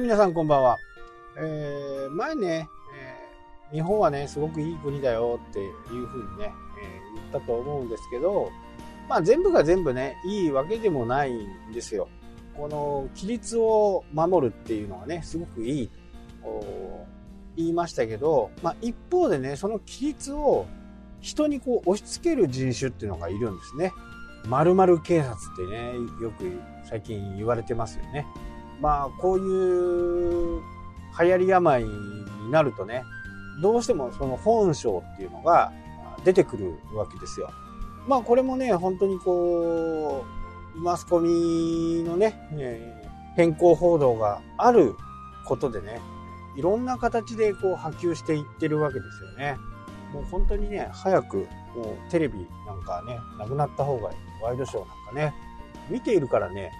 皆さんこんばんは。えー、前ね、えー、日本はね、すごくいい国だよっていうふうにね、えー、言ったと思うんですけど、まあ全部が全部ね、いいわけでもないんですよ。この規律を守るっていうのはね、すごくいいと言いましたけど、まあ一方でね、その規律を人にこう押し付ける人種っていうのがいるんですね。〇〇警察ってね、よく最近言われてますよね。まあこういう流行り病になるとね、どうしてもその本性っていうのが出てくるわけですよ。まあこれもね、本当にこう、マスコミのね、変更報道があることでね、いろんな形でこう波及していってるわけですよね。もう本当にね、早くもうテレビなんかね、なくなった方がいい。ワイドショーなんかね、見ているからね、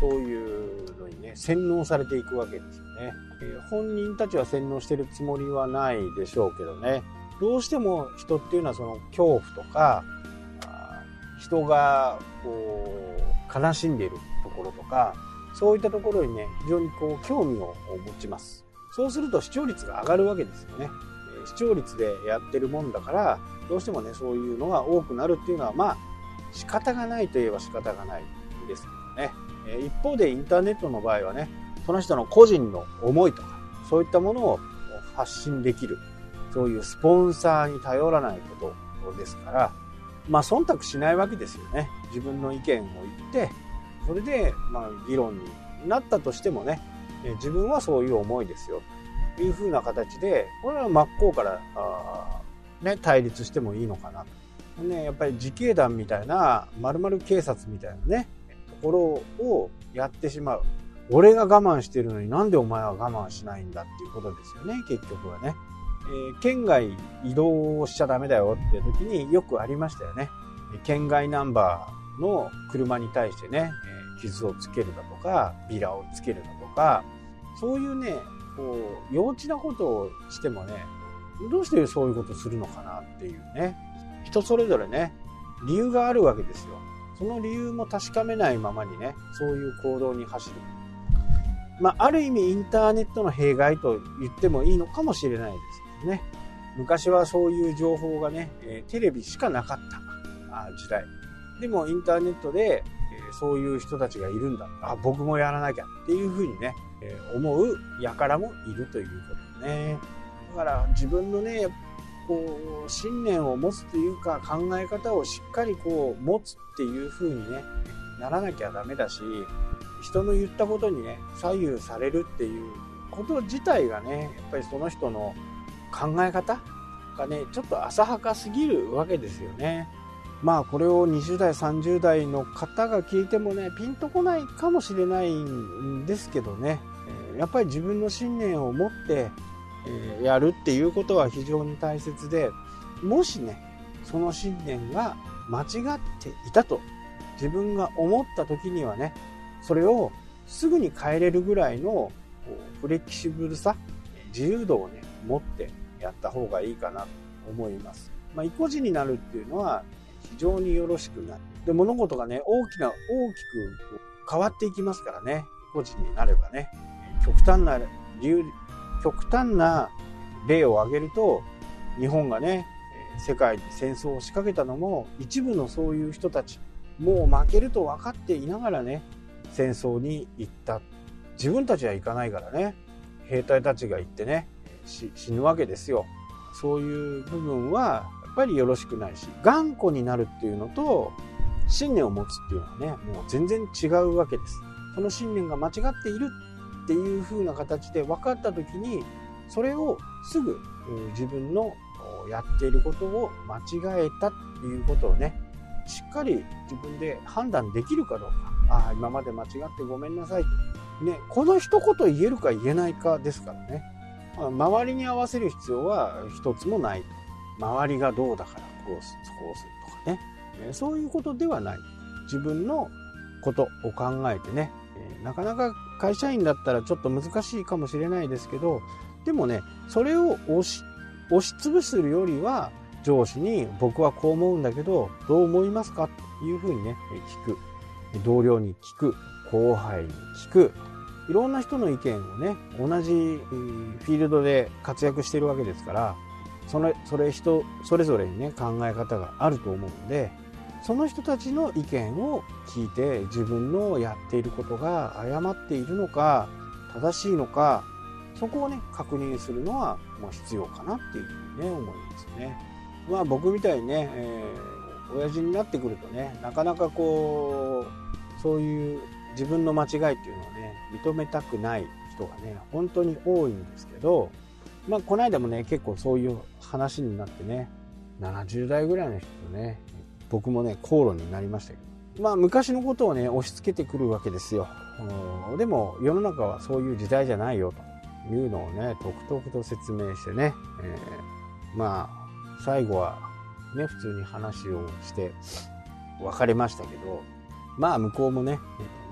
そういうのにね、洗脳されていくわけですよね。えー、本人たちは洗脳してるつもりはないでしょうけどね、どうしても人っていうのはその恐怖とか、人がこう悲しんでいるところとか、そういったところにね、非常にこう興味を持ちます。そうすると視聴率が上がるわけですよね。視聴率でやってるもんだから、どうしてもね、そういうのが多くなるっていうのは、まあ、仕方がないといえば仕方がないですけどね。一方でインターネットの場合はね、その人の個人の思いとか、そういったものを発信できる。そういうスポンサーに頼らないことですから、まあ忖度しないわけですよね。自分の意見を言って、それで、まあ議論になったとしてもね、自分はそういう思いですよ。というふうな形で、これは真っ向から、あね、対立してもいいのかなと。ね、やっぱり自警団みたいな、〇〇警察みたいなね、ころをやってしまう。俺が我慢してるのになんでお前は我慢しないんだっていうことですよね、結局はね。えー、県外移動しちゃダメだよって時によくありましたよね。県外ナンバーの車に対してね、え、傷をつけるだとか、ビラをつけるだとか、そういうね、こう、幼稚なことをしてもね、どうしてそういうことするのかなっていうね。人それぞれね、理由があるわけですよ。その理由も確かめないままにね、そういう行動に走る。まあ、ある意味インターネットの弊害と言ってもいいのかもしれないですけどね。昔はそういう情報がね、えテレビしかなかった時代。でもインターネットで、えそういう人たちがいるんだ。あ、僕もやらなきゃっていうふうにね、え思う輩もいるということね。だから自分のね、こう信念を持つというか考え方をしっかりこう持つっていう風にねならなきゃダメだし人の言ったことにね左右されるっていうこと自体がねやっぱりその人の考え方がねちょっと浅はかすぎるわけですよね。まあこれを20代30代の方が聞いてもねピンとこないかもしれないんですけどねやっぱり自分の信念を持ってえやるっていうことは非常に大切でもしねその信念が間違っていたと自分が思った時にはねそれをすぐに変えれるぐらいのフレキシブルさ自由度をね持ってやった方がいいかなと思います。まあ、意固地になるっていうのは非常によろしくなる。で物事がね大きな大きく変わっていきますからね意固地になればね極端な理由極端な例を挙げると日本がね世界に戦争を仕掛けたのも一部のそういう人たちもう負けると分かっていながらね戦争に行った。自分たちは行かないからね。兵隊たちが行ってね死ぬわけですよ。そういう部分はやっぱりよろしくないし頑固になるっていうのと信念を持つっていうのはねもう全然違うわけです。その信念が間違っているっていう風な形で分かった時にそれをすぐ自分のやっていることを間違えたっていうことをねしっかり自分で判断できるかどうか。ああ今まで間違ってごめんなさいと、ね、この一言言えるか言えないかですからね、周りに合わせる必要は一つもない周りがどうだからこうすこうするとかね。そういうことではない。自分のことを考えてねなかなか会社員だったらちょっと難しいかもしれないですけどでもねそれを押し押しつぶすよりは上司に僕はこう思うんだけどどう思いますかというふうにね聞く。同僚に聞く。後輩に聞く。いろんな人の意見をね同じフィールドで活躍してるわけですからそれそれ人それぞれにね考え方があると思うんでその人たちの意見を聞いて自分のやっていることが誤っているのか正しいのかそこをね確認するのはもう必要かなっていうふうにね思いますね。まあ僕みたいにね、えー、親父になってくるとねなかなかこうそういう自分の間違いっていうのをね認めたくない人がね本当に多いんですけどまあこの間もね結構そういう話になってね70代ぐらいの人とね僕もね口論になりましたけど。まあ昔のことをね押し付けてくるわけですよ。でも世の中はそういう時代じゃないよというのをねとくとくと説明してね、えー、まあ最後はね普通に話をして別れましたけど。まあ向こうもね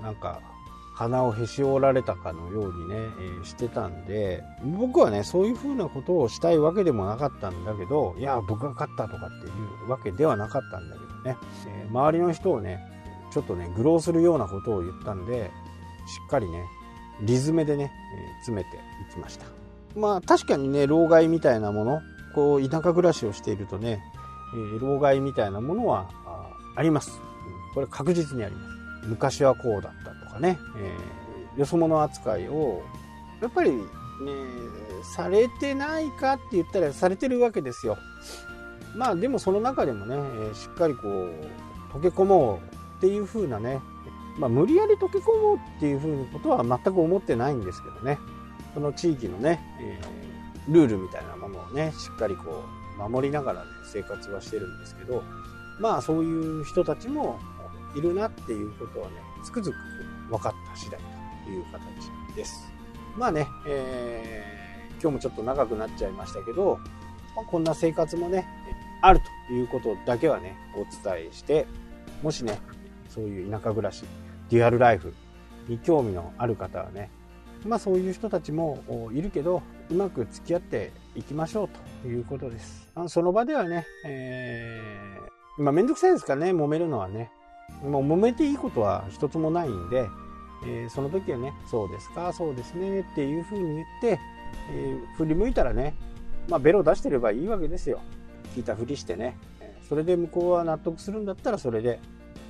なんか鼻をへし折られたかのようにね、えー、してたんで。僕はねそういうふうなことをしたいわけでもなかったんだけどいや僕が勝ったとかっていうわけではなかったんだけど。ね、え、周りの人をねちょっとね愚弄するようなことを言ったんでしっかりねリズムでね、えー、詰めていきました。まあ確かにね老害みたいなものこう田舎暮らしをしているとね、えー、老害みたいなものはあります。これ確実にあります。昔はこうだったとかね、えー、よそ者扱いをやっぱりねされてないかって言ったらされてるわけですよ。まあでもその中でもね、えしっかりこう溶け込もうっていう風なね、まあ、無理やり溶け込もうっていう風なことは全く思ってないんですけどねその地域のね、えー、ルールみたいなものをねしっかりこう守りながら、ね、生活はしてるんですけどまあそういう人たちもいるなっていうことはねつくづく分かった次第という形です。まあね、えー、今日もちょっと長くなっちゃいましたけど、まあ、こんな生活もねあるということだけはねお伝えしてもしねそういう田舎暮らしデュアルライフに興味のある方はねまあそういう人たちもいるけどうまく付き合っていきましょうということです。あその場ではね、えー、まあめんどくさいですかね、揉めるのはね。もう揉めていいことは一つもないんで、えー、その時はね、そうですか、そうですねっていうふうに言って、えー、振り向いたらね、まあ、ベロ出してればいいわけですよ。聞いたふりしてね。それで向こうは納得するんだったらそれで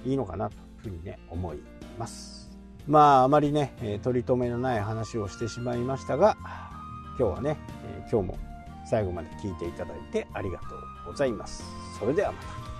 いいのかなというふうにね、思います。まあ、あまりね、え取り留めのない話をしてしまいましたが、今日はね、え今日も最後まで聞いていただいてありがとうございます。それではまた。